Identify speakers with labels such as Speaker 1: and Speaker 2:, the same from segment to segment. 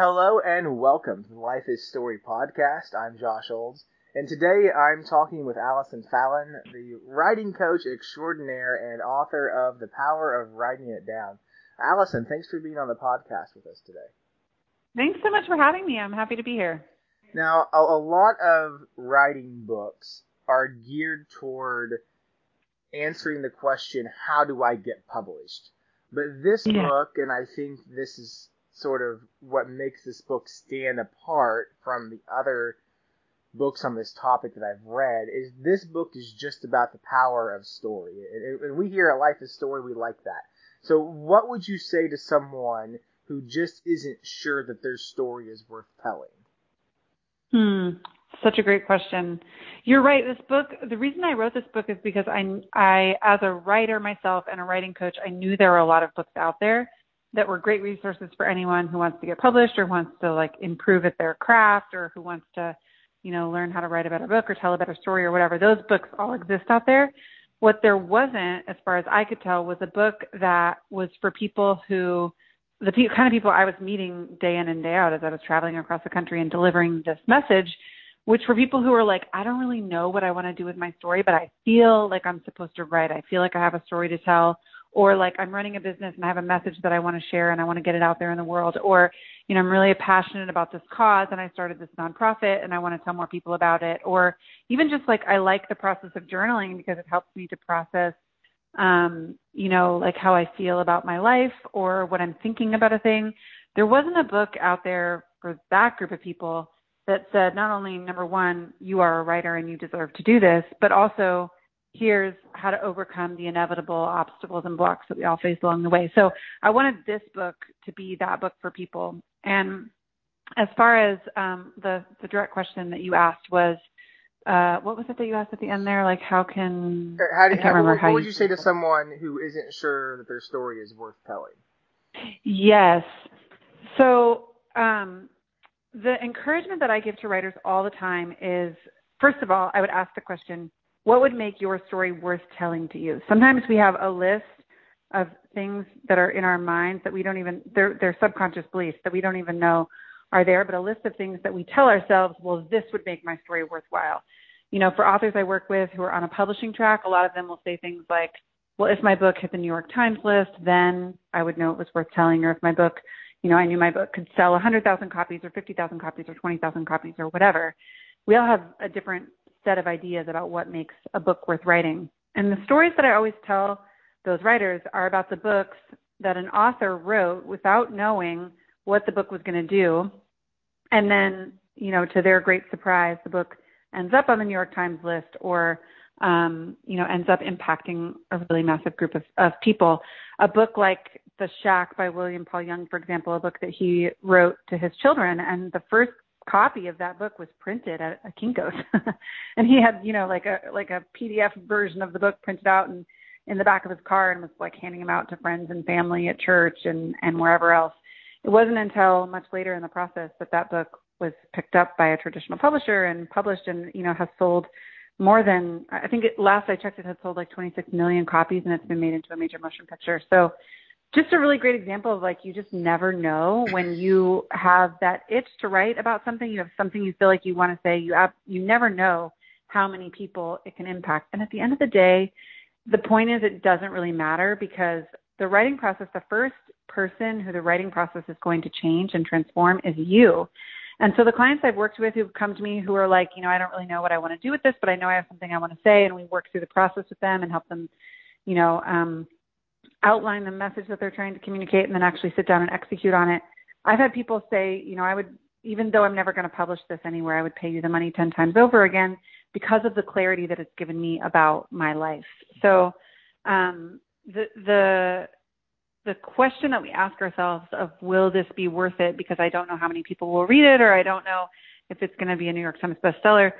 Speaker 1: Hello and welcome to the Life is Story podcast. I'm Josh Olds, and today I'm talking with Allison Fallon, the writing coach extraordinaire and author of The Power of Writing It Down. Allison, thanks for being on the podcast with us today.
Speaker 2: Thanks so much for having me. I'm happy to be here.
Speaker 1: Now, a, a lot of writing books are geared toward answering the question, how do I get published? But this yeah. book, and I think this is sort of what makes this book stand apart from the other books on this topic that I've read, is this book is just about the power of story. And, we here at Life is Story, we like that. So, what would you say to someone who just isn't sure that their story is worth telling?
Speaker 2: Hmm. Such a great question. You're right. This book, the reason I wrote this book is because I, I, as a writer myself and a writing coach, I knew there were a lot of books out there that were great resources for anyone who wants to get published or wants to like improve at their craft or who wants to, you know, learn how to write a better book or tell a better story or whatever. Those books all exist out there. What there wasn't, as far as I could tell, was a book that was for people who the pe- kind of people I was meeting day in and day out as I was traveling across the country and delivering this message, which for people who are like, I don't really know what I want to do with my story, but I feel like I'm supposed to write. I feel like I have a story to tell, or like I'm running a business and I have a message that I want to share and I want to get it out there in the world, or you know, I'm really passionate about this cause and I started this nonprofit and I want to tell more people about it, or even just like I like the process of journaling because it helps me to process um, you know, like how I feel about my life or what I'm thinking about a thing. There wasn't a book out there for that group of people that said not only number one, you are a writer and you deserve to do this, but also here's how to overcome the inevitable obstacles and blocks that we all face along the way. So I wanted this book to be that book for people. And as far as um, the the direct question that you asked was, uh, what was it that you asked at the end there? Like, how can
Speaker 1: how do, I can't how, remember what, how what would you say to someone who isn't sure that their story is worth telling?
Speaker 2: Yes. So um, the encouragement that I give to writers all the time is, first of all, I would ask the question, what would make your story worth telling to you? Sometimes we have a list of things that are in our minds that we don't even they're they're subconscious beliefs that we don't even know are there, but a list of things that we tell ourselves, well, this would make my story worthwhile. You know, for authors I work with who are on a publishing track, a lot of them will say things like, well, if my book hit the New York Times list, then I would know it was worth telling. Or if my book, you know, I knew my book could sell 100,000 copies or 50,000 copies or 20,000 copies or whatever. We all have a different set of ideas about what makes a book worth writing. And the stories that I always tell those writers are about the books that an author wrote without knowing what the book was going to do. And then, you know, to their great surprise, the book ends up on the New York Times list or, um, you know, ends up impacting a really massive group of, of people. A book like The Shack by William Paul Young, for example, a book that he wrote to his children, and the first copy of that book was printed at a Kinko's, and he had, you know, like a like a PDF version of the book printed out and in the back of his car, and was like handing them out to friends and family at church and and wherever else it wasn't until much later in the process that that book was picked up by a traditional publisher and published and you know has sold more than I think it, last I checked it had sold like 26 million copies and it's been made into a major motion picture. So just a really great example of like you just never know when you have that itch to write about something, you have something you feel like you want to say, you you never know how many people it can impact. And at the end of the day, the point is it doesn't really matter because the writing process, the first person who the writing process is going to change and transform is you. And so the clients I've worked with who've come to me who are like, you know, I don't really know what I want to do with this, but I know I have something I want to say, and we work through the process with them and help them, you know, um, outline the message that they're trying to communicate, and then actually sit down and execute on it. I've had people say, you know, I would, even though I'm never going to publish this anywhere, I would pay you the money ten times over again because of the clarity that it's given me about my life. So um, the the the question that we ask ourselves of will this be worth it because I don't know how many people will read it or I don't know if it's going to be a New York Times bestseller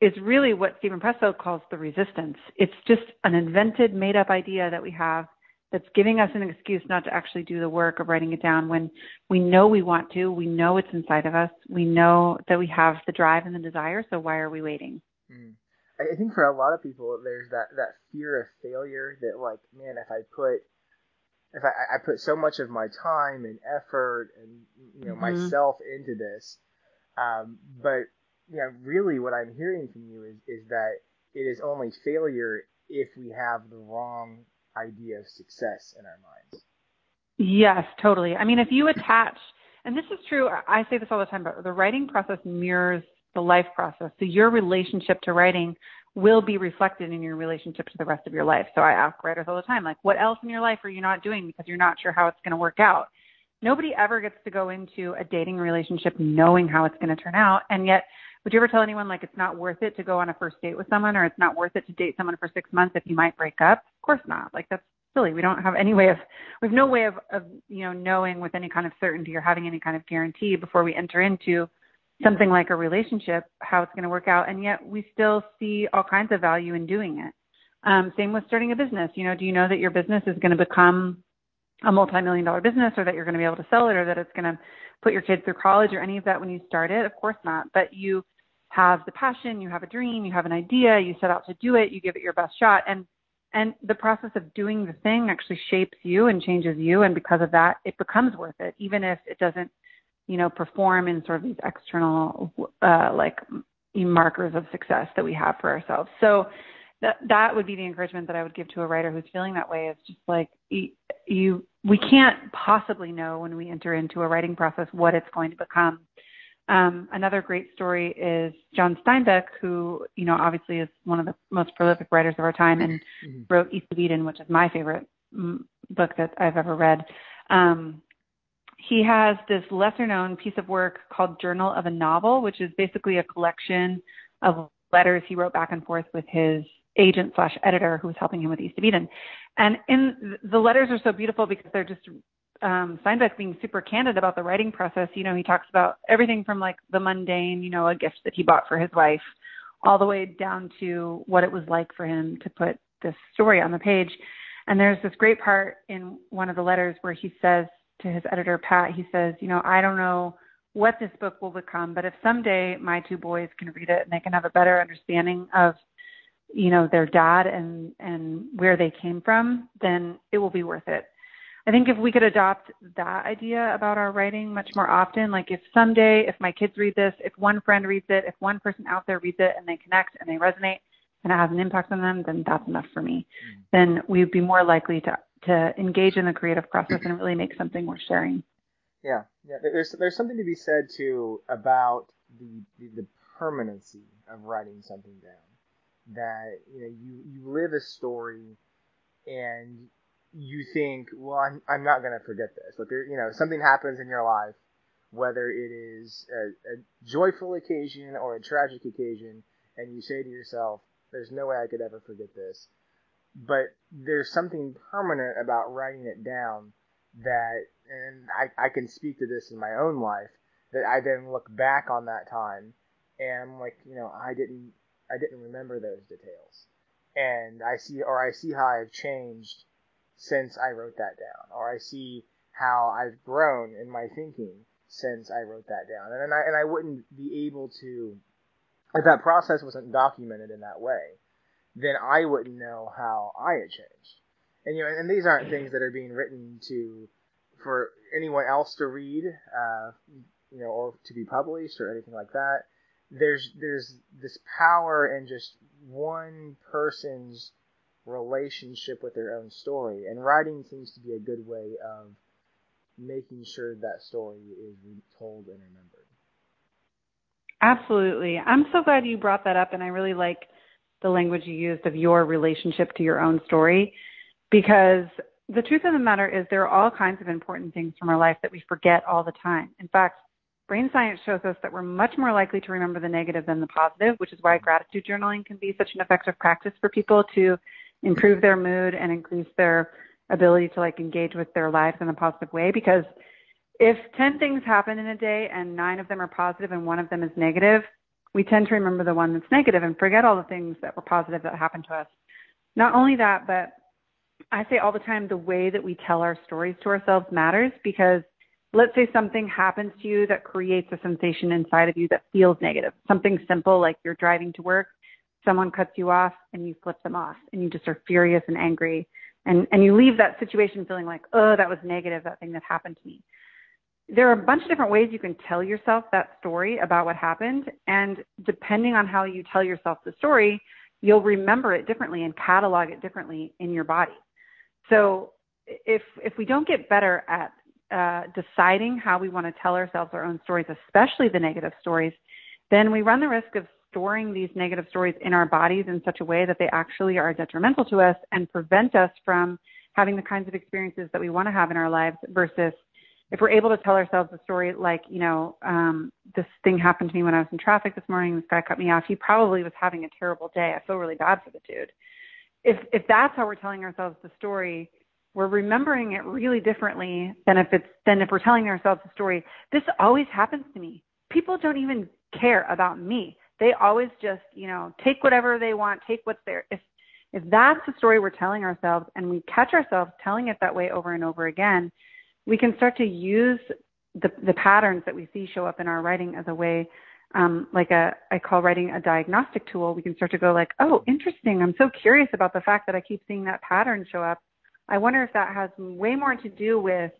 Speaker 2: is really what Steven Pressfield calls the resistance. It's just an invented, made up idea that we have that's giving us an excuse not to actually do the work of writing it down when we know we want to, we know it's inside of us, we know that we have the drive and the desire, so why are we waiting?
Speaker 1: Mm. I think for a lot of people, there's that, that fear of failure that, like, man, if I put if I, I put so much of my time and effort and you know mm-hmm. myself into this, um, but you know really what I'm hearing from you is is that it is only failure if we have the wrong idea of success in our minds.
Speaker 2: Yes, totally. I mean, if you attach, and this is true, I say this all the time, but the writing process mirrors the life process. So your relationship to writing will be reflected in your relationship to the rest of your life. So I ask writers all the time, like, what else in your life are you not doing because you're not sure how it's going to work out? Nobody ever gets to go into a dating relationship knowing how it's going to turn out. And yet, would you ever tell anyone like it's not worth it to go on a first date with someone or it's not worth it to date someone for six months if you might break up? Of course not. Like that's silly. We don't have any way of, we have no way of, of, you know, knowing with any kind of certainty or having any kind of guarantee before we enter into something like a relationship, how it's going to work out. And yet we still see all kinds of value in doing it. Um, same with starting a business. You know, do you know that your business is going to become a multi-million dollar business or that you're going to be able to sell it or that it's going to put your kids through college or any of that when you start it? Of course not. But you have the passion, you have a dream, you have an idea, you set out to do it, you give it your best shot. And and the process of doing the thing actually shapes you and changes you. And because of that it becomes worth it even if it doesn't you know perform in sort of these external uh like markers of success that we have for ourselves. So that that would be the encouragement that I would give to a writer who's feeling that way. Is just like you, you we can't possibly know when we enter into a writing process what it's going to become um, another great story is John Steinbeck, who, you know, obviously is one of the most prolific writers of our time and mm-hmm. wrote East of Eden, which is my favorite mm, book that I've ever read. Um, he has this lesser known piece of work called Journal of a Novel, which is basically a collection of letters he wrote back and forth with his agent slash editor who was helping him with East of Eden. And in the letters are so beautiful because they're just um, Steinbeck being super candid about the writing process. You know, he talks about everything from like the mundane, you know, a gift that he bought for his wife, all the way down to what it was like for him to put this story on the page. And there's this great part in one of the letters where he says to his editor, Pat, he says, you know, I don't know what this book will become, but if someday my two boys can read it and they can have a better understanding of you know their dad and and where they came from then it will be worth it I think if we could adopt that idea about our writing much more often, like if someday, if my kids read this, if one friend reads it, if one person out there reads it and they connect and they resonate and it has an impact on them, then that's enough for me. Mm. Then we'd be more likely to to engage in the creative process and really make something worth sharing.
Speaker 1: Yeah, yeah. There's there's something to be said too about the the, the permanency of writing something down. That you know you you live a story and you think, well, I'm, I'm not going to forget this. Like, there, you know, something happens in your life, whether it is a, a joyful occasion or a tragic occasion, and you say to yourself, there's no way I could ever forget this. But there's something permanent about writing it down that, and I, I can speak to this in my own life, that I then look back on that time and I'm like, you know, I didn't, I didn't remember those details. And I see, or I see how I've changed since I wrote that down, or I see how I've grown in my thinking since I wrote that down, and and I and I wouldn't be able to if that process wasn't documented in that way, then I wouldn't know how I had changed. And you know, and these aren't things that are being written to for anyone else to read, uh, you know, or to be published or anything like that. There's there's this power in just one person's relationship with their own story. And writing seems to be a good way of making sure that story is told and remembered.
Speaker 2: Absolutely. I'm so glad you brought that up, and I really like the language you used of your relationship to your own story because the truth of the matter is there are all kinds of important things from our life that we forget all the time. In fact, brain science shows us that we're much more likely to remember the negative than the positive, which is why gratitude journaling can be such an effective practice for people to improve their mood and increase their ability to like engage with their lives in a positive way because if 10 things happen in a day and nine of them are positive and one of them is negative, we tend to remember the one that's negative and forget all the things that were positive that happened to us. Not only that, but I say all the time the way that we tell our stories to ourselves matters because let's say something happens to you that creates a sensation inside of you that feels negative. Something simple like you're driving to work someone cuts you off and you flip them off and you just are furious and angry and and you leave that situation feeling like oh that was negative that thing that happened to me. There are a bunch of different ways you can tell yourself that story about what happened. And depending on how you tell yourself the story you'll remember it differently and catalog it differently in your body. So if if we don't get better at uh, deciding how we want to tell ourselves our own stories especially the negative stories then we run the risk of storing these negative stories in our bodies in such a way that they actually are detrimental to us and prevent us from having the kinds of experiences that we want to have in our lives versus if we're able to tell ourselves a story like, you know, um, this thing happened to me when I was in traffic this morning, this guy cut me off, he probably was having a terrible day. I feel really bad for the dude. If if that's how we're telling ourselves the story, we're remembering it really differently than if it's than if we're telling ourselves the story, this always happens to me. People don't even care about me they always just you know take whatever they want take what's there if if that's the story we're telling ourselves and we catch ourselves telling it that way over and over again we can start to use the the patterns that we see show up in our writing as a way um, like a I call writing a diagnostic tool. We can start to go like, oh, interesting. I'm so curious about the fact that I keep seeing that pattern show up. I wonder if that has way more to do with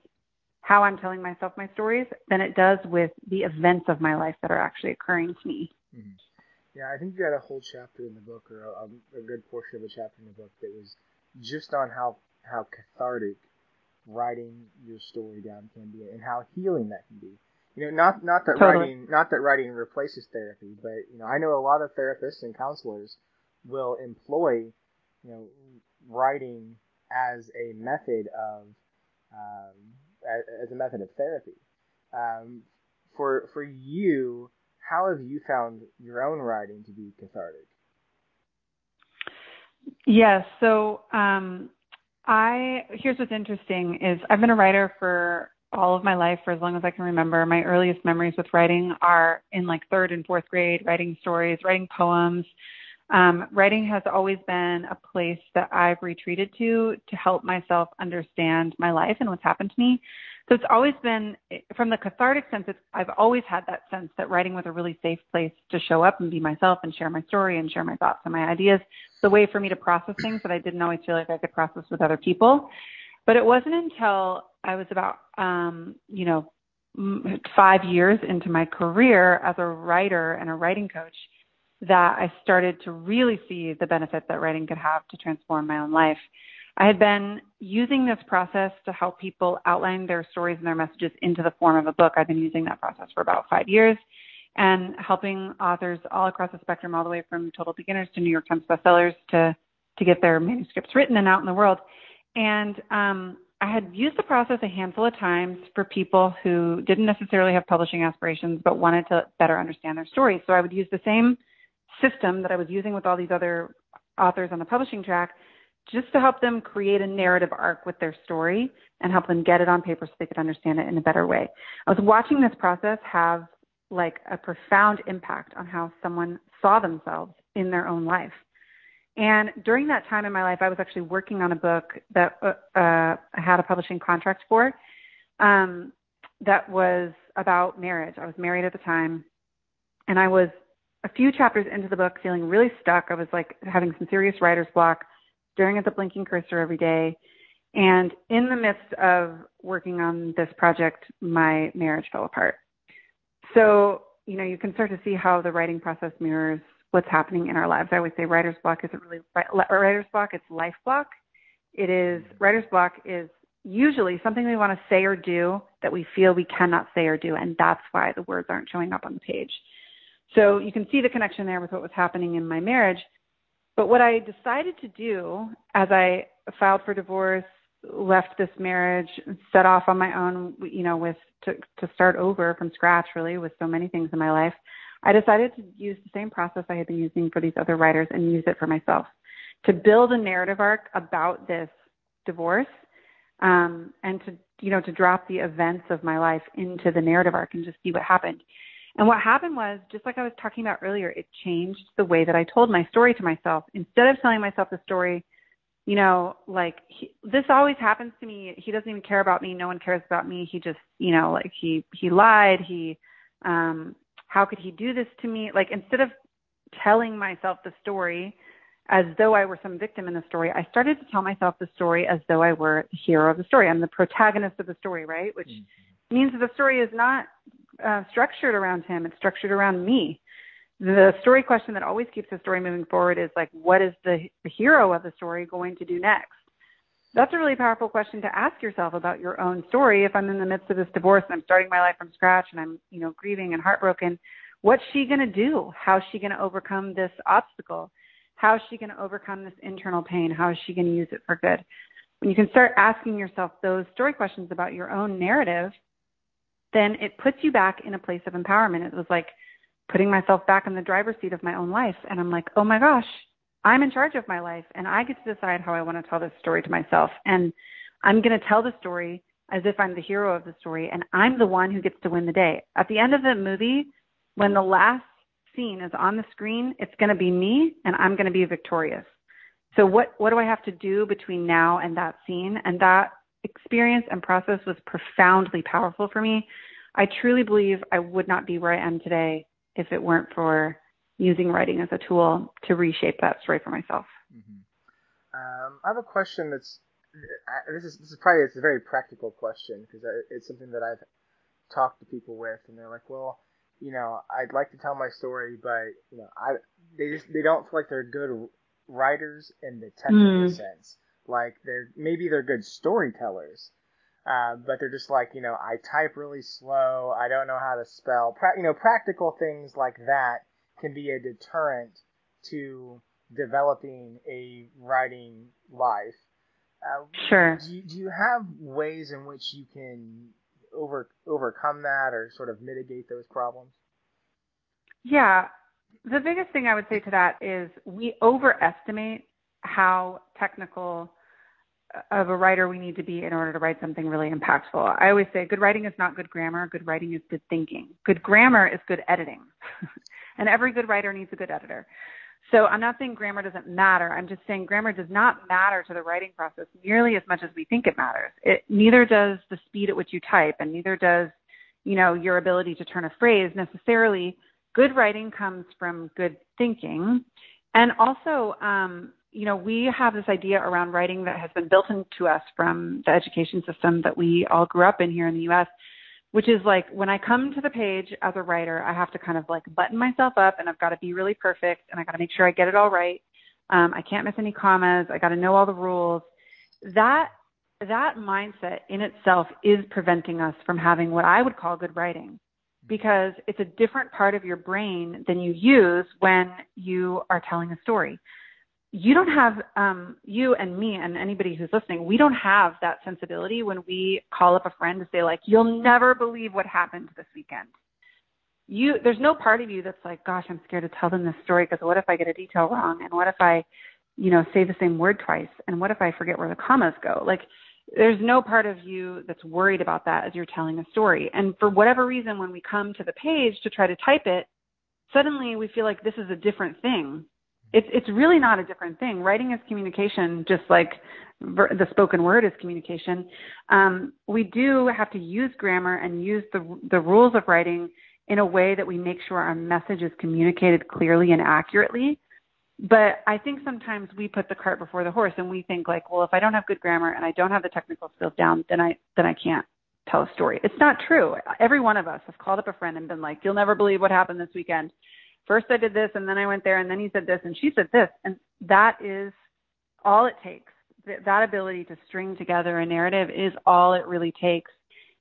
Speaker 2: how I'm telling myself my stories than it does with the events of my life that are actually occurring to me. Mm-hmm.
Speaker 1: Yeah, I think you had a whole chapter in the book, or a, a good portion of a chapter in the book that was just on how how cathartic writing your story down can be, and how healing that can be. You know, not not that totally. writing not that writing replaces therapy, but you know, I know a lot of therapists and counselors will employ, you know, writing as a method of um, as, as a method of therapy. Um, for for you, how have you found your own writing to be cathartic?
Speaker 2: Yes. So um, I here's what's interesting is I've been a writer for all of my life for as long as I can remember. My earliest memories with writing are in like third and fourth grade, writing stories, writing poems. Um, writing has always been a place that I've retreated to to help myself understand my life and what's happened to me. So it's always been, from the cathartic sense, it's, I've always had that sense that writing was a really safe place to show up and be myself and share my story and share my thoughts and my ideas. A way for me to process things that I didn't always feel like I could process with other people. But it wasn't until I was about, um, you know, five years into my career as a writer and a writing coach that I started to really see the benefit that writing could have to transform my own life. I had been using this process to help people outline their stories and their messages into the form of a book. I've been using that process for about five years and helping authors all across the spectrum, all the way from total beginners to New York Times bestsellers to, to get their manuscripts written and out in the world. And um, I had used the process a handful of times for people who didn't necessarily have publishing aspirations but wanted to better understand their stories. So I would use the same system that I was using with all these other authors on the publishing track just to help them create a narrative arc with their story and help them get it on paper so they could understand it in a better way. I was watching this process have like a profound impact on how someone saw themselves in their own life. And during that time in my life, I was actually working on a book that uh, uh, I had a publishing contract for um, that was about marriage. I was married at the time, and I was a few chapters into the book feeling really stuck. I was like having some serious writer's block staring at the blinking cursor every day. And in the midst of working on this project, my marriage fell apart. So, you know, you can start to see how the writing process mirrors what's happening in our lives. I always say writer's block isn't really writer's block, it's life block. It is mm-hmm. writer's block is usually something we want to say or do that we feel we cannot say or do, and that's why the words aren't showing up on the page. So you can see the connection there with what was happening in my marriage. But what I decided to do as I filed for divorce, left this marriage, set off on my own, you know, with to to start over from scratch really with so many things in my life, I decided to use the same process I had been using for these other writers and use it for myself to build a narrative arc about this divorce um, and to you know to drop the events of my life into the narrative arc and just see what happened. And what happened was, just like I was talking about earlier, it changed the way that I told my story to myself. Instead of telling myself the story, you know, like he, this always happens to me. He doesn't even care about me. No one cares about me. He just, you know, like he he lied. He, um, how could he do this to me? Like instead of telling myself the story as though I were some victim in the story. I started to tell myself the story as though I were the hero of the story. I'm the protagonist of the story, right? Which mm-hmm. means that the story is not uh, structured around him. It's structured around me. The story question that always keeps the story moving forward is like, what is the, the hero of the story going to do next? That's a really powerful question to ask yourself about your own story. If I'm in the midst of this divorce and I'm starting my life from scratch and I'm, you know, grieving and heartbroken, what's she going to do? How's she going to overcome this obstacle? How is she going to overcome this internal pain? How is she going to use it for good? When you can start asking yourself those story questions about your own narrative, then it puts you back in a place of empowerment. It was like putting myself back in the driver's seat of my own life. And I'm like, oh my gosh, I'm in charge of my life and I get to decide how I want to tell this story to myself. And I'm going to tell the story as if I'm the hero of the story and I'm the one who gets to win the day. At the end of the movie, when the last scene is on the screen, it's going to be me and I'm going to be victorious. So what, what do I have to do between now and that scene? And that experience and process was profoundly powerful for me. I truly believe I would not be where I am today if it weren't for using writing as a tool to reshape that story for myself.
Speaker 1: Mm-hmm. Um, I have a question that's this is this is probably it's a very practical question because it's something that I've talked to people with, and they're like, well, you know, I'd like to tell my story, but you know, I they just they don't feel like they're good writers in the technical mm. sense. Like they're maybe they're good storytellers, uh, but they're just like you know I type really slow. I don't know how to spell. Pra- you know, practical things like that can be a deterrent to developing a writing life.
Speaker 2: Uh, sure.
Speaker 1: Do you, do you have ways in which you can over overcome that or sort of mitigate those problems?
Speaker 2: Yeah, the biggest thing I would say to that is we overestimate how technical of a writer we need to be in order to write something really impactful. I always say good writing is not good grammar, good writing is good thinking. Good grammar is good editing. and every good writer needs a good editor. So I'm not saying grammar doesn't matter. I'm just saying grammar does not matter to the writing process nearly as much as we think it matters. It neither does the speed at which you type and neither does, you know, your ability to turn a phrase necessarily. Good writing comes from good thinking. And also, um, you know, we have this idea around writing that has been built into us from the education system that we all grew up in here in the US which is like when I come to the page as a writer, I have to kind of like button myself up and I've got to be really perfect and I got to make sure I get it all right. Um, I can't miss any commas. I got to know all the rules. That that mindset in itself is preventing us from having what I would call good writing because it's a different part of your brain than you use when you are telling a story you don't have um, you and me and anybody who's listening we don't have that sensibility when we call up a friend to say like you'll never believe what happened this weekend. You there's no part of you that's like gosh i'm scared to tell them this story because what if i get a detail wrong? And what if i you know say the same word twice? And what if i forget where the commas go? Like there's no part of you that's worried about that as you're telling a story. And for whatever reason when we come to the page to try to type it suddenly we feel like this is a different thing it's it's really not a different thing. Writing is communication, just like ver- the spoken word is communication. Um, we do have to use grammar and use the the rules of writing in a way that we make sure our message is communicated clearly and accurately. But I think sometimes we put the cart before the horse and we think like, well, if I don't have good grammar and I don't have the technical skills down, then I then I can't tell a story. It's not true. Every one of us has called up a friend and been like, "You'll never believe what happened this weekend." First I did this and then I went there and then he said this and she said this. And that is all it takes. That ability to string together a narrative is all it really takes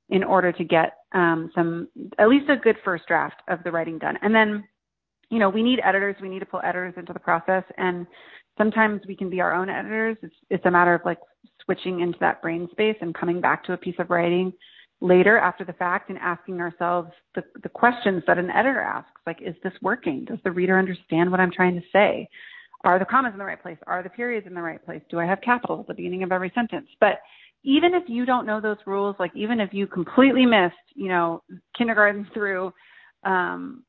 Speaker 2: in order to get um, some, at least a good first draft of the writing done. And then, you know, we need editors. We need to pull editors into the process. And sometimes we can be our own editors. It's, it's a matter of like switching into that brain space and coming back to a piece of writing later after the fact and asking ourselves the, the questions that an editor asks like is this working? Does the reader understand what i'm trying to say? Are the commas in the right place? Are the periods in the right place? Do i have capitals at the beginning of every sentence? But even if you don't know those rules like even if you completely missed you know kindergarten through um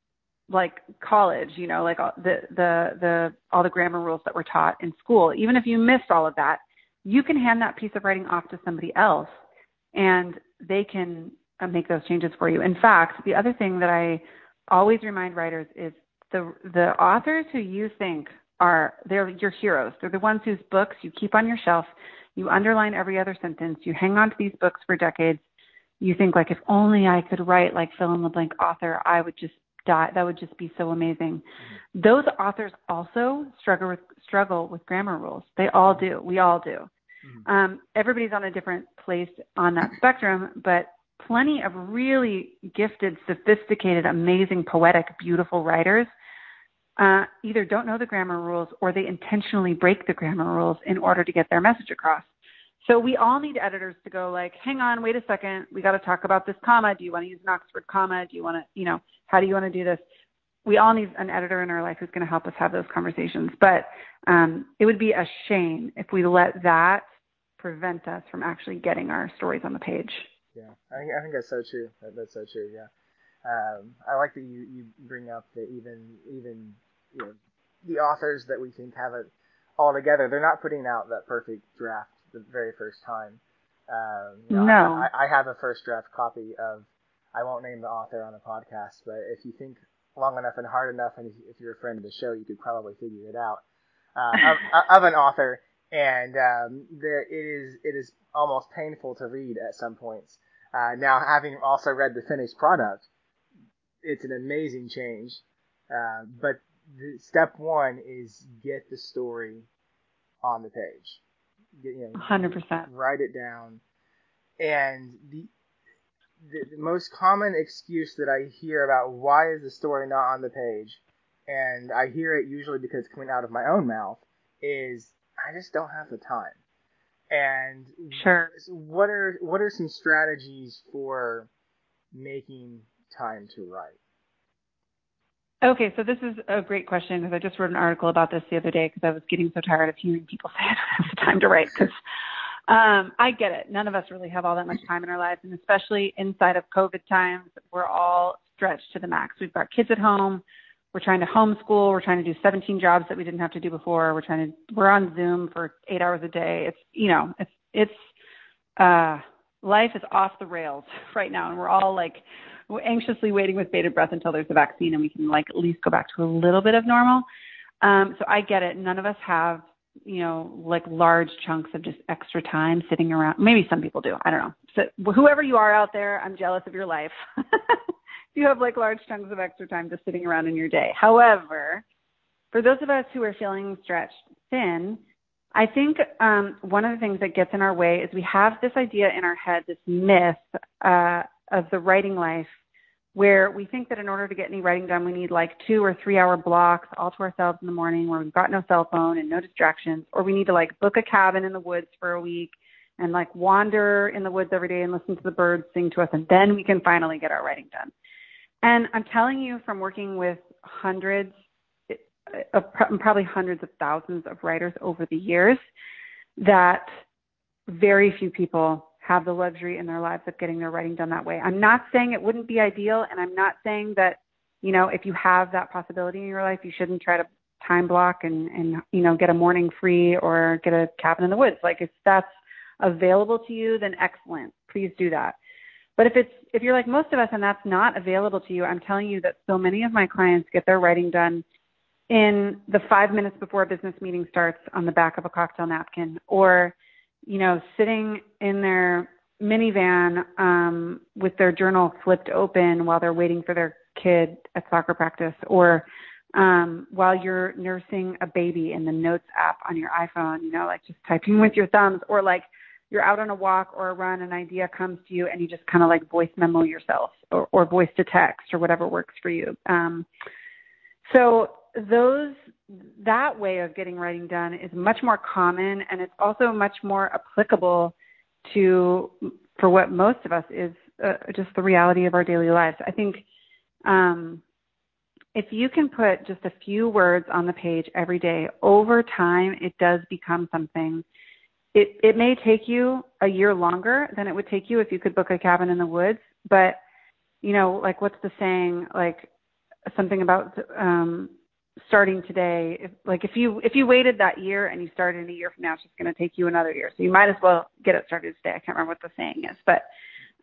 Speaker 2: like college you know like the the the all the grammar rules that were taught in school even if you missed all of that you can hand that piece of writing off to somebody else. And they can uh, make those changes for you. In fact, the other thing that I always remind writers is the the authors who you think are they're your heroes. They're the ones whose books you keep on your shelf. You underline every other sentence. You hang on to these books for decades. You think like if only I could write like fill in the blank author, I would just die. That would just be so amazing. Mm-hmm. Those authors also struggle with struggle with grammar rules. They all do. We all do. Mm-hmm. Um, everybody's on a different place on that spectrum, but plenty of really gifted, sophisticated, amazing, poetic, beautiful writers uh, either don't know the grammar rules or they intentionally break the grammar rules in order to get their message across. So we all need editors to go like, hang on, wait a second, we got to talk about this comma. Do you want to use an Oxford comma? Do you want to, you know, how do you want to do this? We all need an editor in our life who's going to help us have those conversations. But um, it would be a shame if we let that prevent us from actually getting our stories on the page.
Speaker 1: Yeah, I think I think that's so true. That, that's so true. Yeah, um, I like that you you bring up that even even you know the authors that we think have it all together, they're not putting out that perfect draft the very first time. Um, you know,
Speaker 2: no,
Speaker 1: I, I have a first draft copy of. I won't name the author on the podcast, but if you think long enough and hard enough, and if you're a friend of the show, you could probably figure it out. Uh, of, of, an author, and um, there it is. It is almost painful to read at some points. Uh, now, having also read the finished product, it's an amazing change. Uh, but step one is get the story on the page.
Speaker 2: Get, you know, 100%.
Speaker 1: Write it down. And the, the, the most common excuse that I hear about why is the story not on the page, and I hear it usually because it's coming out of my own mouth, is I just don't have the time. And
Speaker 2: sure.
Speaker 1: what are what are some strategies for making time to write?
Speaker 2: Okay, so this is a great question because I just wrote an article about this the other day because I was getting so tired of hearing people say I don't have the time to write because um, I get it. None of us really have all that much time in our lives, and especially inside of COVID times, we're all stretched to the max. We've got kids at home. We're trying to homeschool. We're trying to do 17 jobs that we didn't have to do before. We're trying to. We're on Zoom for eight hours a day. It's you know, it's it's uh, life is off the rails right now, and we're all like anxiously waiting with bated breath until there's a vaccine and we can like at least go back to a little bit of normal. Um, so I get it. None of us have you know, like large chunks of just extra time sitting around. Maybe some people do. I don't know. So whoever you are out there, I'm jealous of your life. you have like large chunks of extra time just sitting around in your day. However, for those of us who are feeling stretched thin, I think um, one of the things that gets in our way is we have this idea in our head, this myth uh, of the writing life where we think that in order to get any writing done, we need like two or three hour blocks all to ourselves in the morning where we've got no cell phone and no distractions, or we need to like book a cabin in the woods for a week and like wander in the woods every day and listen to the birds sing to us, and then we can finally get our writing done. And I'm telling you from working with hundreds, of, probably hundreds of thousands of writers over the years, that very few people have the luxury in their lives of getting their writing done that way. I'm not saying it wouldn't be ideal, and I'm not saying that, you know, if you have that possibility in your life, you shouldn't try to time block and, and you know, get a morning free or get a cabin in the woods. Like if that's available to you, then excellent. Please do that. But if it's if you're like most of us and that's not available to you, I'm telling you that so many of my clients get their writing done in the five minutes before a business meeting starts on the back of a cocktail napkin or you know, sitting in their minivan um, with their journal flipped open while they're waiting for their kid at soccer practice, or um, while you're nursing a baby in the Notes app on your iPhone, you know, like just typing with your thumbs, or like you're out on a walk or a run, an idea comes to you, and you just kind of like voice memo yourself, or, or voice to text, or whatever works for you. Um, so those that way of getting writing done is much more common and it's also much more applicable to for what most of us is uh, just the reality of our daily lives. I think um, if you can put just a few words on the page every day, over time it does become something. It it may take you a year longer than it would take you if you could book a cabin in the woods, but you know, like what's the saying? Like something about um starting today if like if you if you waited that year and you started a year from now it's just going to take you another year so you might as well get it started today i can't remember what the saying is but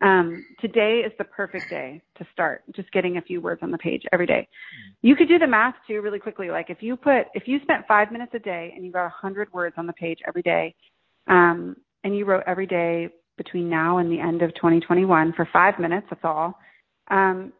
Speaker 2: Um, today is the perfect day to start just getting a few words on the page every day. You could do the math too really quickly. Like if you put, if you spent five minutes a day and you got a hundred words on the page every day, um, and you wrote every day between now and the end of 2021 for five minutes, that's all. Um,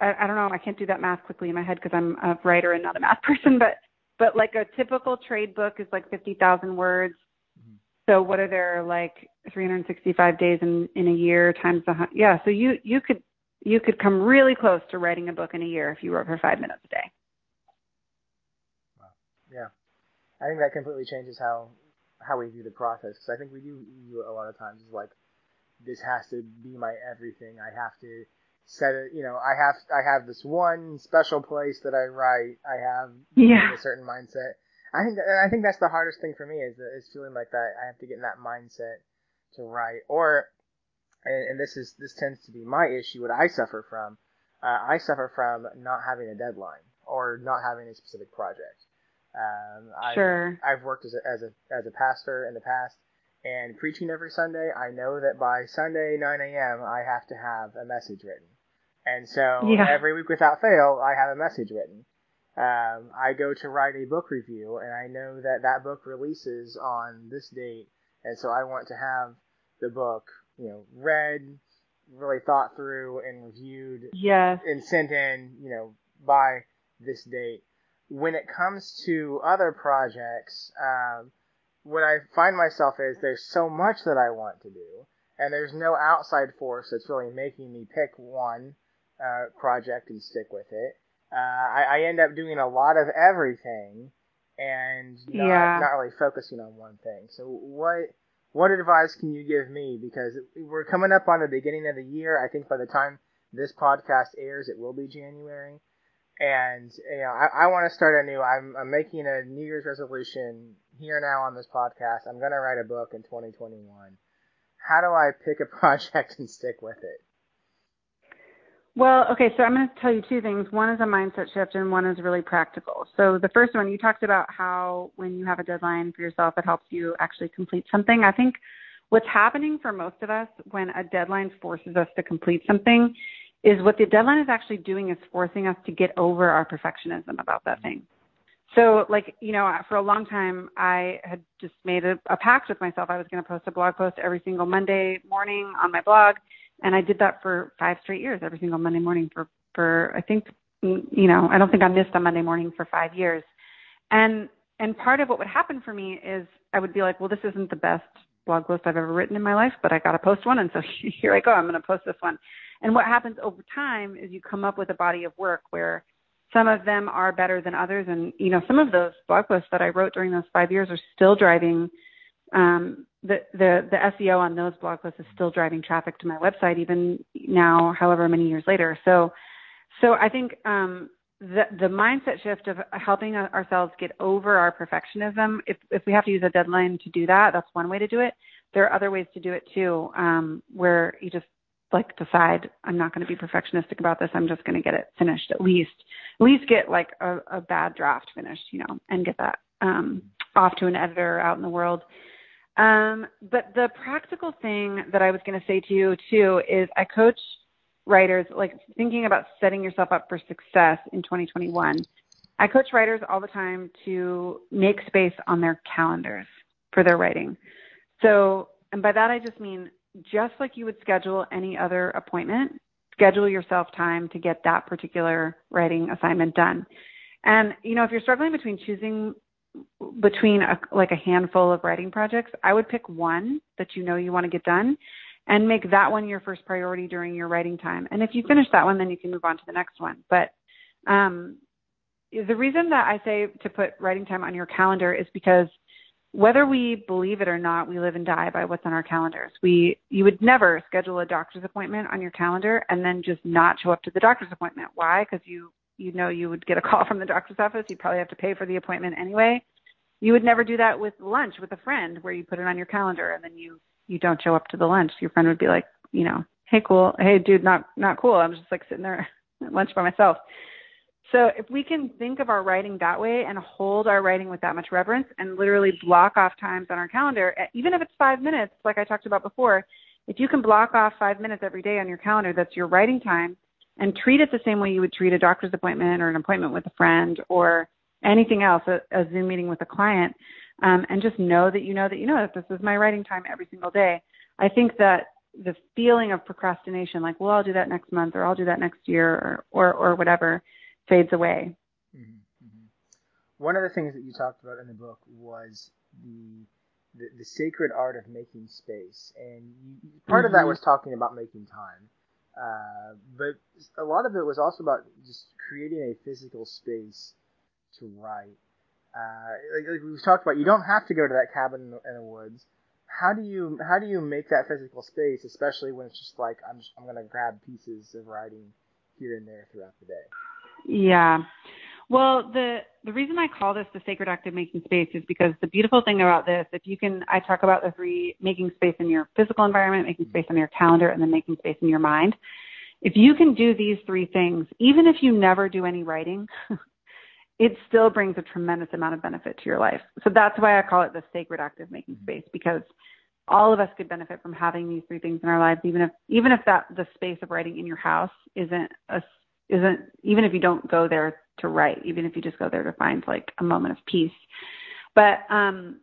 Speaker 2: I, I don't know. I can't do that math quickly in my head because I'm a writer and not a math person, but, but like a typical trade book is like 50,000 words. Mm-hmm. So what are there like 365 days in, in a year times the, yeah. So you, you could, you could come really close to writing a book in a year if you wrote for five minutes a day.
Speaker 1: Wow. Yeah. I think that completely changes how, how we view the process. Cause I think we do view it a lot of times as like, this has to be my everything. I have to, set it you know i have i have this one special place that i write i have
Speaker 2: yeah.
Speaker 1: a certain mindset i think i think that's the hardest thing for me is is feeling like that i have to get in that mindset to write or and, and this is this tends to be my issue what i suffer from uh, i suffer from not having a deadline or not having a specific project um, I've,
Speaker 2: sure.
Speaker 1: I've worked as a, as a as a pastor in the past and preaching every Sunday, I know that by Sunday 9 a.m. I have to have a message written. And so yeah. every week without fail, I have a message written. Um, I go to write a book review, and I know that that book releases on this date, and so I want to have the book, you know, read, really thought through and reviewed,
Speaker 2: yes.
Speaker 1: and sent in, you know, by this date. When it comes to other projects, um, what I find myself is there's so much that I want to do, and there's no outside force that's really making me pick one uh, project and stick with it. Uh, I, I end up doing a lot of everything and not,
Speaker 2: yeah.
Speaker 1: not really focusing on one thing. So what what advice can you give me? Because we're coming up on the beginning of the year. I think by the time this podcast airs, it will be January. And you know, I, I want to start anew. I'm, I'm making a New Year's resolution here now on this podcast. I'm going to write a book in 2021. How do I pick a project and stick with it?
Speaker 2: Well, okay, so I'm going to tell you two things. One is a mindset shift and one is really practical. So the first one, you talked about how when you have a deadline for yourself, it helps you actually complete something. I think what's happening for most of us when a deadline forces us to complete something is what the deadline is actually doing is forcing us to get over our perfectionism about that thing. So, like, you know, for a long time, I had just made a, a pact with myself. I was going to post a blog post every single Monday morning on my blog and I did that for five straight years, every single Monday morning for for I think you know I don't think I missed a Monday morning for five years, and and part of what would happen for me is I would be like, well, this isn't the best blog post I've ever written in my life, but I got to post one, and so here I go, I'm going to post this one. And what happens over time is you come up with a body of work where some of them are better than others, and you know some of those blog posts that I wrote during those five years are still driving um, the, the, the SEO on those blog posts is still driving traffic to my website even now, however many years later. So, so I think, um, the, the mindset shift of helping ourselves get over our perfectionism, if, if we have to use a deadline to do that, that's one way to do it. There are other ways to do it too, um, where you just like decide I'm not going to be perfectionistic about this. I'm just going to get it finished at least, at least get like a, a bad draft finished, you know, and get that um, off to an editor out in the world. Um, but the practical thing that I was going to say to you too is I coach writers like thinking about setting yourself up for success in 2021. I coach writers all the time to make space on their calendars for their writing. So, and by that I just mean just like you would schedule any other appointment, schedule yourself time to get that particular writing assignment done. And you know, if you're struggling between choosing between a, like a handful of writing projects, I would pick one that you know you want to get done and make that one your first priority during your writing time. And if you finish that one, then you can move on to the next one. But um, the reason that I say to put writing time on your calendar is because whether we believe it or not, we live and die by what's on our calendars. We you would never schedule a doctor's appointment on your calendar and then just not show up to the doctor's appointment. Why? Because you you know you would get a call from the doctor's office. You'd probably have to pay for the appointment anyway. You would never do that with lunch with a friend where you put it on your calendar and then you you don't show up to the lunch. Your friend would be like, you know, hey cool, hey dude, not not cool. I'm just like sitting there at lunch by myself. So if we can think of our writing that way and hold our writing with that much reverence and literally block off times on our calendar, even if it's five minutes, like I talked about before, if you can block off five minutes every day on your calendar, that's your writing time, and treat it the same way you would treat a doctor's appointment or an appointment with a friend or anything else, a, a Zoom meeting with a client, um, and just know that you know that you know that this is my writing time every single day. I think that the feeling of procrastination, like, well, I'll do that next month or I'll do that next year or or, or whatever, fades away. Mm-hmm,
Speaker 1: mm-hmm. One of the things that you talked about in the book was the the, the sacred art of making space, and you, part mm-hmm. of that mm-hmm. was talking about making time. Uh, but a lot of it was also about just creating a physical space to write. Uh, like, like we've talked about, you don't have to go to that cabin in the, in the woods how do you how do you make that physical space, especially when it's just like I'm just, I'm gonna grab pieces of writing here and there throughout the day?
Speaker 2: Yeah. Well, the the reason I call this the sacred act of making space is because the beautiful thing about this, if you can, I talk about the three: making space in your physical environment, making mm-hmm. space in your calendar, and then making space in your mind. If you can do these three things, even if you never do any writing, it still brings a tremendous amount of benefit to your life. So that's why I call it the sacred act of making mm-hmm. space because all of us could benefit from having these three things in our lives, even if even if that the space of writing in your house isn't a isn't even if you don't go there to write, even if you just go there to find like a moment of peace. But um,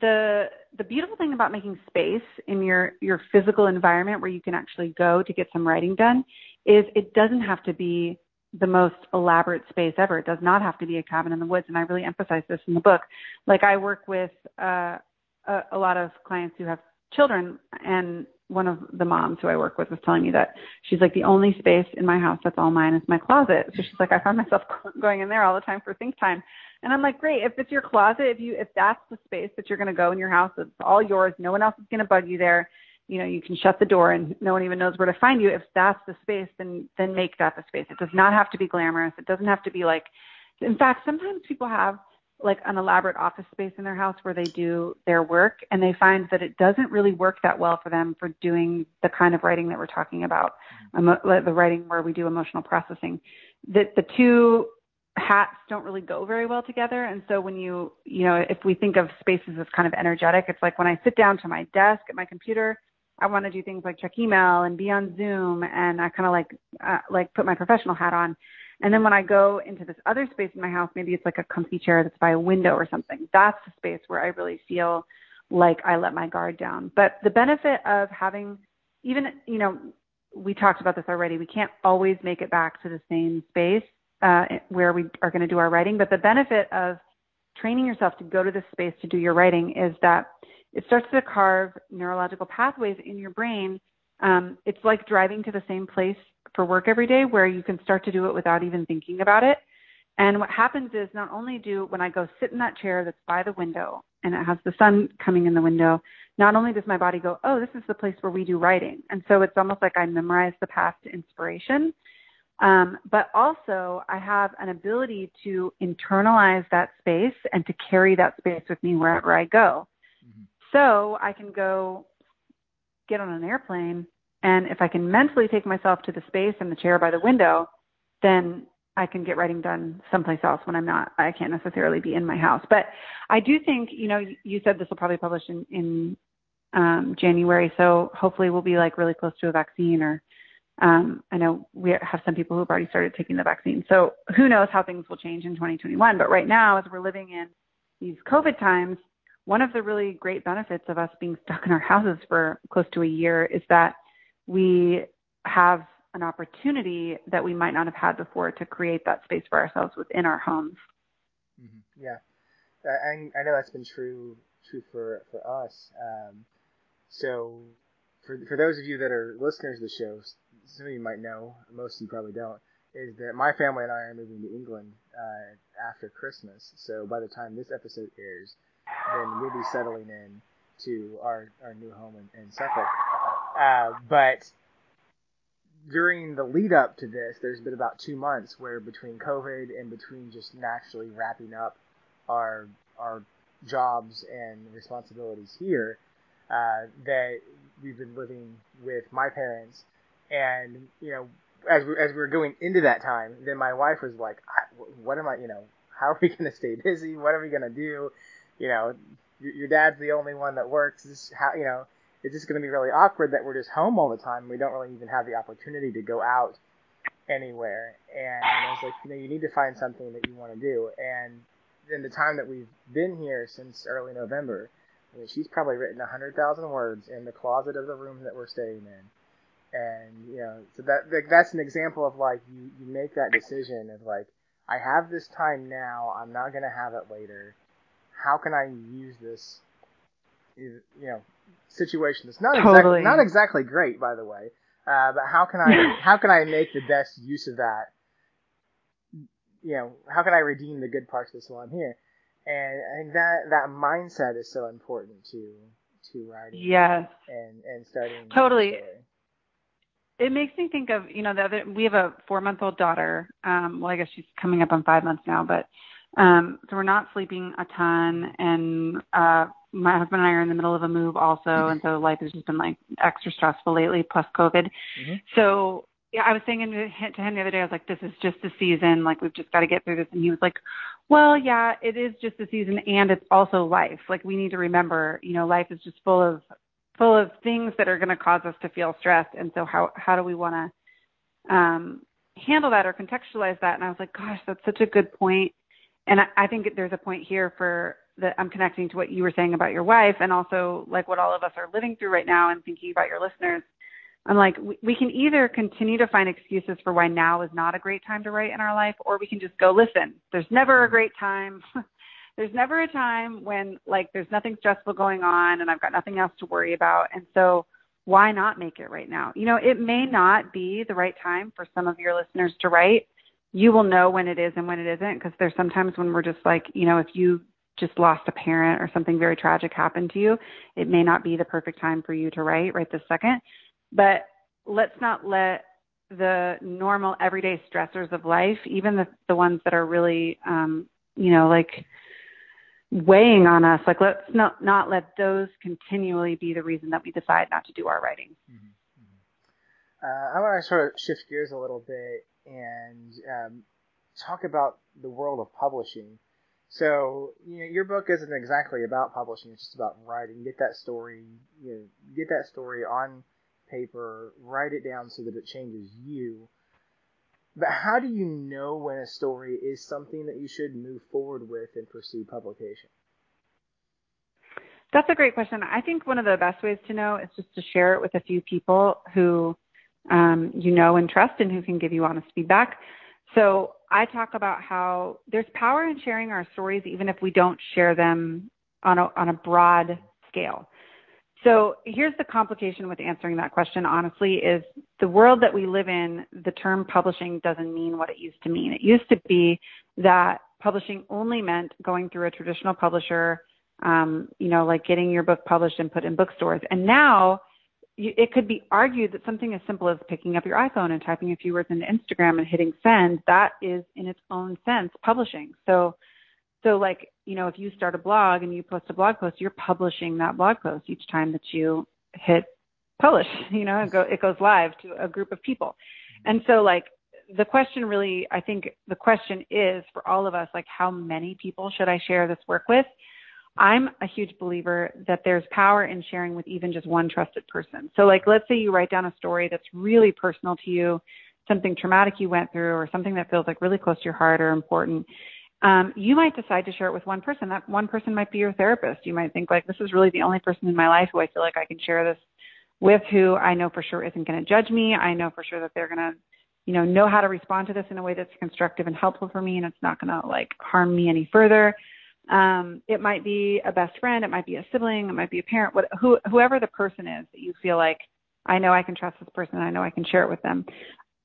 Speaker 2: the the beautiful thing about making space in your your physical environment where you can actually go to get some writing done is it doesn't have to be the most elaborate space ever. It does not have to be a cabin in the woods, and I really emphasize this in the book. Like I work with uh, a, a lot of clients who have children, and one of the moms who I work with was telling me that she's like the only space in my house that's all mine is my closet. So she's like, I find myself going in there all the time for think time, and I'm like, great. If it's your closet, if you if that's the space that you're going to go in your house, it's all yours. No one else is going to bug you there you know you can shut the door and no one even knows where to find you if that's the space then then make that the space it does not have to be glamorous it doesn't have to be like in fact sometimes people have like an elaborate office space in their house where they do their work and they find that it doesn't really work that well for them for doing the kind of writing that we're talking about mm-hmm. the writing where we do emotional processing that the two hats don't really go very well together and so when you you know if we think of spaces as kind of energetic it's like when i sit down to my desk at my computer I want to do things like check email and be on Zoom, and I kind of like uh, like put my professional hat on. And then when I go into this other space in my house, maybe it's like a comfy chair that's by a window or something. That's the space where I really feel like I let my guard down. But the benefit of having even you know we talked about this already. We can't always make it back to the same space uh, where we are going to do our writing. But the benefit of training yourself to go to this space to do your writing is that it starts to carve neurological pathways in your brain. Um, it's like driving to the same place for work every day where you can start to do it without even thinking about it. And what happens is not only do when I go sit in that chair that's by the window and it has the sun coming in the window, not only does my body go, oh, this is the place where we do writing. And so it's almost like I memorize the path to inspiration. Um, but also, I have an ability to internalize that space and to carry that space with me wherever I go. So I can go get on an airplane, and if I can mentally take myself to the space and the chair by the window, then I can get writing done someplace else when I'm not. I can't necessarily be in my house. But I do think, you know, you said this will probably publish in, in um, January, so hopefully we'll be like really close to a vaccine or um, I know we have some people who've already started taking the vaccine. So who knows how things will change in 2021. But right now, as we're living in these COVID times, one of the really great benefits of us being stuck in our houses for close to a year is that we have an opportunity that we might not have had before to create that space for ourselves within our homes.
Speaker 1: Mm-hmm. Yeah, I, I know that's been true true for for us. Um, so for for those of you that are listeners of the show, some of you might know, most of you probably don't, is that my family and I are moving to England uh, after Christmas. So by the time this episode airs, then we'll be settling in to our, our new home in, in Suffolk. Uh, but during the lead up to this, there's been about two months where between COVID and between just naturally wrapping up our our jobs and responsibilities here, uh, that we've been living with my parents, and you know, as we as we were going into that time, then my wife was like, "What am I? You know, how are we going to stay busy? What are we going to do?" you know, your, dad's the only one that works. How you know, it's just going to be really awkward that we're just home all the time. We don't really even have the opportunity to go out anywhere. And I was like, you know, you need to find something that you want to do. And in the time that we've been here since early November, I mean, she's probably written a hundred thousand words in the closet of the room that we're staying in. And you know, so that that's an example of like you you make that decision of like I have this time now. I'm not gonna have it later. How can I use this? You know, situation that's not
Speaker 2: totally.
Speaker 1: exactly not exactly great, by the way. Uh, but how can I how can I make the best use of that? You know, how can I redeem the good parts of this while I'm here? And I think that that mindset is so important to to writing.
Speaker 2: Yes.
Speaker 1: And and starting
Speaker 2: totally. It makes me think of you know the other we have a four month old daughter. Um, well, I guess she's coming up on five months now, but um, so we're not sleeping a ton, and uh, my husband and I are in the middle of a move also, and so life has just been like extra stressful lately, plus COVID. Mm-hmm. So yeah, I was saying to him the other day, I was like, "This is just a season. Like we've just got to get through this." And he was like, "Well, yeah, it is just a season, and it's also life. Like we need to remember, you know, life is just full of full of things that are going to cause us to feel stressed. And so how how do we want to um, handle that or contextualize that?" And I was like, "Gosh, that's such a good point." And I, I think there's a point here for that I'm connecting to what you were saying about your wife and also like what all of us are living through right now and thinking about your listeners. I'm like, we, we can either continue to find excuses for why now is not a great time to write in our life, or we can just go, listen, there's never a great time. there's never a time when like there's nothing stressful going on and I've got nothing else to worry about. And so why not make it right now? You know, it may not be the right time for some of your listeners to write. You will know when it is and when it isn't because there's sometimes when we're just like, you know, if you just lost a parent or something very tragic happened to you, it may not be the perfect time for you to write right this second. But let's not let the normal everyday stressors of life, even the the ones that are really um, you know, like weighing on us, like let's not not let those continually be the reason that we decide not to do our writing. Mm-hmm.
Speaker 1: mm-hmm. Uh, I want to sort of shift gears a little bit and um, talk about the world of publishing. So, you know, your book isn't exactly about publishing, it's just about writing. Get that story, you know, get that story on paper, write it down so that it changes you. But how do you know when a story is something that you should move forward with and pursue publication?
Speaker 2: That's a great question. I think one of the best ways to know is just to share it with a few people who um, you know and trust and who can give you honest feedback. So I talk about how there's power in sharing our stories, even if we don't share them on a, on a broad scale. So here's the complication with answering that question, honestly, is the world that we live in, the term publishing doesn't mean what it used to mean. It used to be that publishing only meant going through a traditional publisher, um, you know, like getting your book published and put in bookstores. And now it could be argued that something as simple as picking up your iPhone and typing a few words into Instagram and hitting send, that is in its own sense publishing. So, so like, you know, if you start a blog and you post a blog post, you're publishing that blog post each time that you hit publish, you know, it, go, it goes live to a group of people. And so like the question really, I think the question is for all of us, like how many people should I share this work with? I'm a huge believer that there's power in sharing with even just one trusted person. So like let's say you write down a story that's really personal to you, something traumatic you went through or something that feels like really close to your heart or important. Um, you might decide to share it with one person. That one person might be your therapist. You might think like this is really the only person in my life who I feel like I can share this with who I know for sure isn't going to judge me. I know for sure that they're going to, you know, know how to respond to this in a way that's constructive and helpful for me and it's not going to like harm me any further. Um, it might be a best friend, it might be a sibling, it might be a parent, what, who, whoever the person is that you feel like, I know I can trust this person, I know I can share it with them.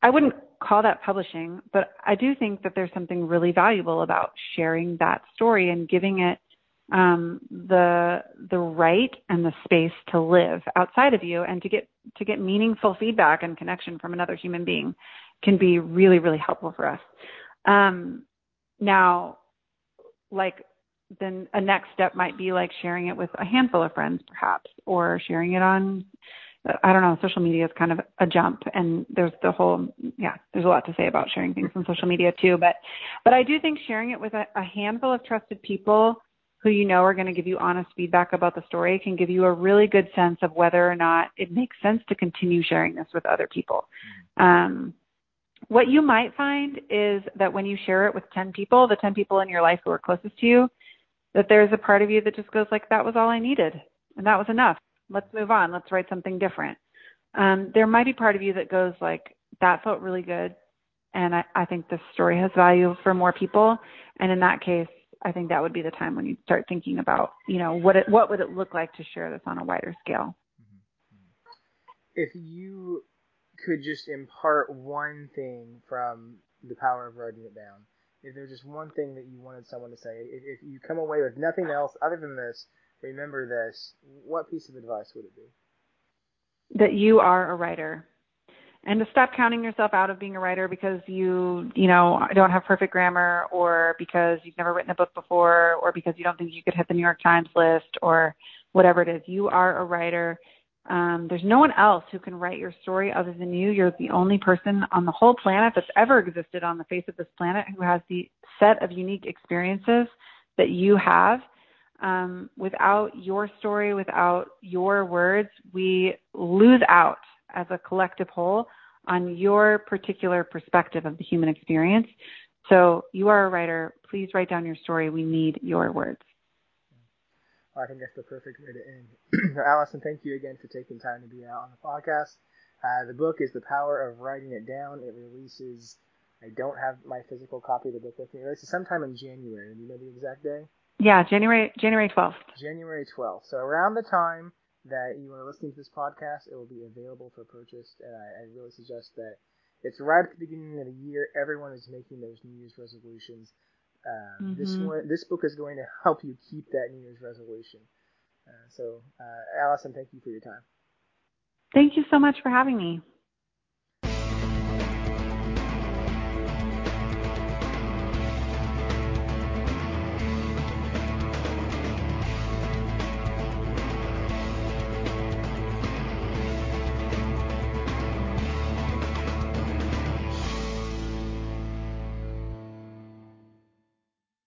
Speaker 2: I wouldn't call that publishing, but I do think that there's something really valuable about sharing that story and giving it um, the the right and the space to live outside of you and to get to get meaningful feedback and connection from another human being can be really really helpful for us. Um, now, like then a next step might be like sharing it with a handful of friends perhaps or sharing it on I don't know, social media is kind of a jump and there's the whole yeah, there's a lot to say about sharing things on social media too, but but I do think sharing it with a, a handful of trusted people who you know are going to give you honest feedback about the story can give you a really good sense of whether or not it makes sense to continue sharing this with other people. Um, what you might find is that when you share it with 10 people, the 10 people in your life who are closest to you, that there's a part of you that just goes like, that was all I needed and that was enough. Let's move on. Let's write something different. Um, there might be part of you that goes like, that felt really good. And I, I think this story has value for more people. And in that case, I think that would be the time when you start thinking about, you know, what it, what would it look like to share this on a wider scale?
Speaker 1: If you could just impart one thing from the power of writing it down, if there's just one thing that you wanted someone to say, if, if you come away with nothing else other than this, remember this, what piece of advice would it be?
Speaker 2: That you are a writer and to stop counting yourself out of being a writer because you you know don't have perfect grammar or because you've never written a book before or because you don't think you could hit the New York Times list or whatever it is you are a writer um, there's no one else who can write your story other than you you're the only person on the whole planet that's ever existed on the face of this planet who has the set of unique experiences that you have um, without your story without your words we lose out as a collective whole on your particular perspective of the human experience. So you are a writer. Please write down your story. We need your words.
Speaker 1: I think that's the perfect way to end. Allison, thank you again for taking time to be out on the podcast. Uh, the book is The Power of Writing It Down. It releases, I don't have my physical copy of the book with me. It releases sometime in January. Do you know the exact day?
Speaker 2: Yeah, January January 12th.
Speaker 1: January 12th. So around the time that you are listening to this podcast, it will be available for purchase, and I, I really suggest that it's right at the beginning of the year. Everyone is making those New Year's resolutions. Uh, mm-hmm. This one, this book is going to help you keep that New Year's resolution. Uh, so, uh, Allison, thank you for your time.
Speaker 2: Thank you so much for having me.